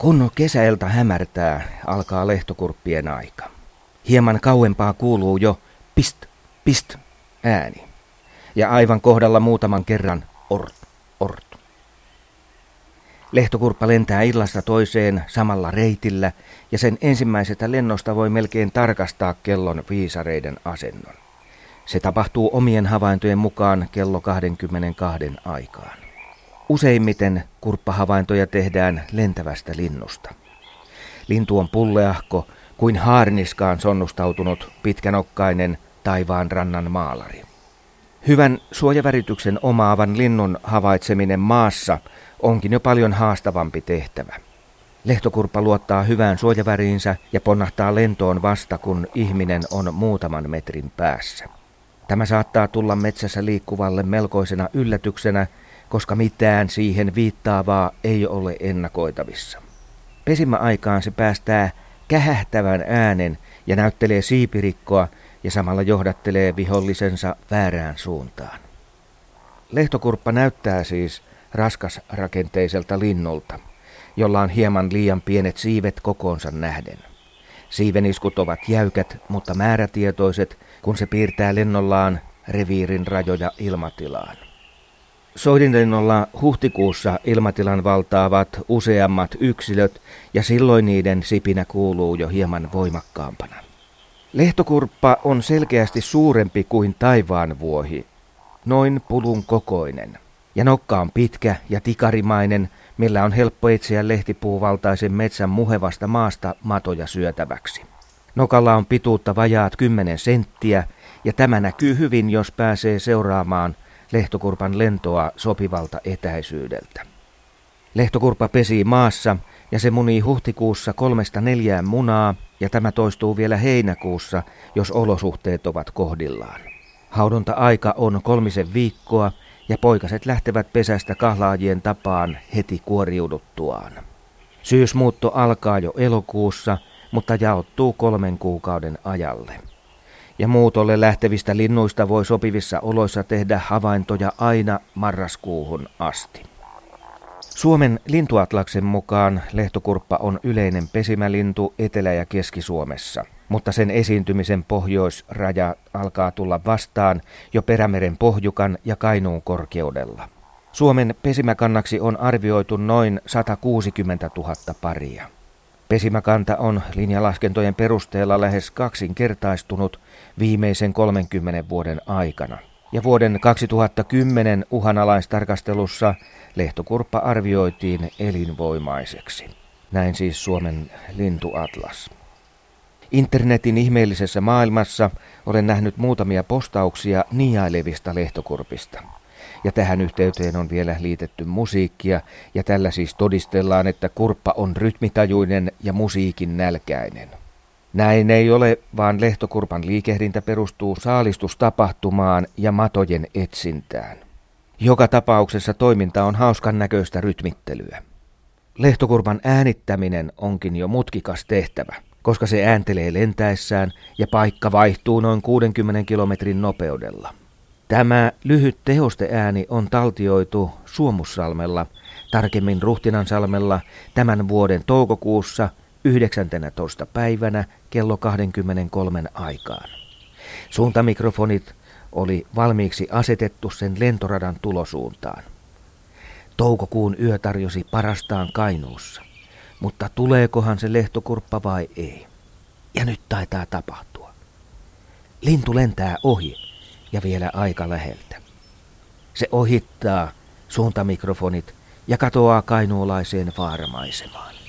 Kun kesäeltä hämärtää, alkaa lehtokurppien aika. Hieman kauempaa kuuluu jo pist, pist ääni. Ja aivan kohdalla muutaman kerran ort, ort. Lehtokurppa lentää illasta toiseen samalla reitillä ja sen ensimmäisestä lennosta voi melkein tarkastaa kellon viisareiden asennon. Se tapahtuu omien havaintojen mukaan kello 22 aikaan. Useimmiten kurppahavaintoja tehdään lentävästä linnusta. Lintu on pulleahko kuin haarniskaan sonnustautunut pitkänokkainen taivaan rannan maalari. Hyvän suojavärityksen omaavan linnun havaitseminen maassa onkin jo paljon haastavampi tehtävä. Lehtokurppa luottaa hyvään suojaväriinsä ja ponnahtaa lentoon vasta, kun ihminen on muutaman metrin päässä. Tämä saattaa tulla metsässä liikkuvalle melkoisena yllätyksenä, koska mitään siihen viittaavaa ei ole ennakoitavissa. Pesimäaikaan se päästää kähähtävän äänen ja näyttelee siipirikkoa ja samalla johdattelee vihollisensa väärään suuntaan. Lehtokurppa näyttää siis raskas rakenteiselta linnulta, jolla on hieman liian pienet siivet kokoonsa nähden. Siiveniskut ovat jäykät, mutta määrätietoiset, kun se piirtää lennollaan reviirin rajoja ilmatilaan. Soidinlennolla huhtikuussa ilmatilan valtaavat useammat yksilöt ja silloin niiden sipinä kuuluu jo hieman voimakkaampana. Lehtokurppa on selkeästi suurempi kuin taivaanvuohi, noin pulun kokoinen. Ja nokka on pitkä ja tikarimainen, millä on helppo etsiä lehtipuuvaltaisen metsän muhevasta maasta matoja syötäväksi. Nokalla on pituutta vajaat 10 senttiä, ja tämä näkyy hyvin, jos pääsee seuraamaan lehtokurpan lentoa sopivalta etäisyydeltä. Lehtokurpa pesii maassa ja se munii huhtikuussa kolmesta neljään munaa ja tämä toistuu vielä heinäkuussa, jos olosuhteet ovat kohdillaan. Haudonta-aika on kolmisen viikkoa ja poikaset lähtevät pesästä kahlaajien tapaan heti kuoriuduttuaan. Syysmuutto alkaa jo elokuussa, mutta jaottuu kolmen kuukauden ajalle. Ja muutolle lähtevistä linnuista voi sopivissa oloissa tehdä havaintoja aina marraskuuhun asti. Suomen lintuatlaksen mukaan lehtokurppa on yleinen pesimälintu Etelä- ja Keski-Suomessa, mutta sen esiintymisen pohjoisraja alkaa tulla vastaan jo Perämeren pohjukan ja Kainuun korkeudella. Suomen pesimäkannaksi on arvioitu noin 160 000 paria. Pesimäkanta on linjalaskentojen perusteella lähes kaksinkertaistunut viimeisen 30 vuoden aikana. Ja vuoden 2010 uhanalaistarkastelussa lehtokurppa arvioitiin elinvoimaiseksi. Näin siis Suomen lintuatlas. Internetin ihmeellisessä maailmassa olen nähnyt muutamia postauksia niailevista lehtokurpista. Ja tähän yhteyteen on vielä liitetty musiikkia, ja tällä siis todistellaan, että kurppa on rytmitajuinen ja musiikin nälkäinen. Näin ei ole, vaan lehtokurpan liikehdintä perustuu saalistustapahtumaan ja matojen etsintään. Joka tapauksessa toiminta on hauskan näköistä rytmittelyä. Lehtokurpan äänittäminen onkin jo mutkikas tehtävä, koska se ääntelee lentäessään ja paikka vaihtuu noin 60 kilometrin nopeudella. Tämä lyhyt tehosteääni on taltioitu Suomussalmella, tarkemmin Ruhtinansalmella, tämän vuoden toukokuussa 19. päivänä kello 23 aikaan. Suuntamikrofonit oli valmiiksi asetettu sen lentoradan tulosuuntaan. Toukokuun yö tarjosi parastaan Kainuussa, mutta tuleekohan se lehtokurppa vai ei? Ja nyt taitaa tapahtua. Lintu lentää ohi ja vielä aika läheltä. Se ohittaa suuntamikrofonit ja katoaa kainuulaiseen vaaramaisemaan.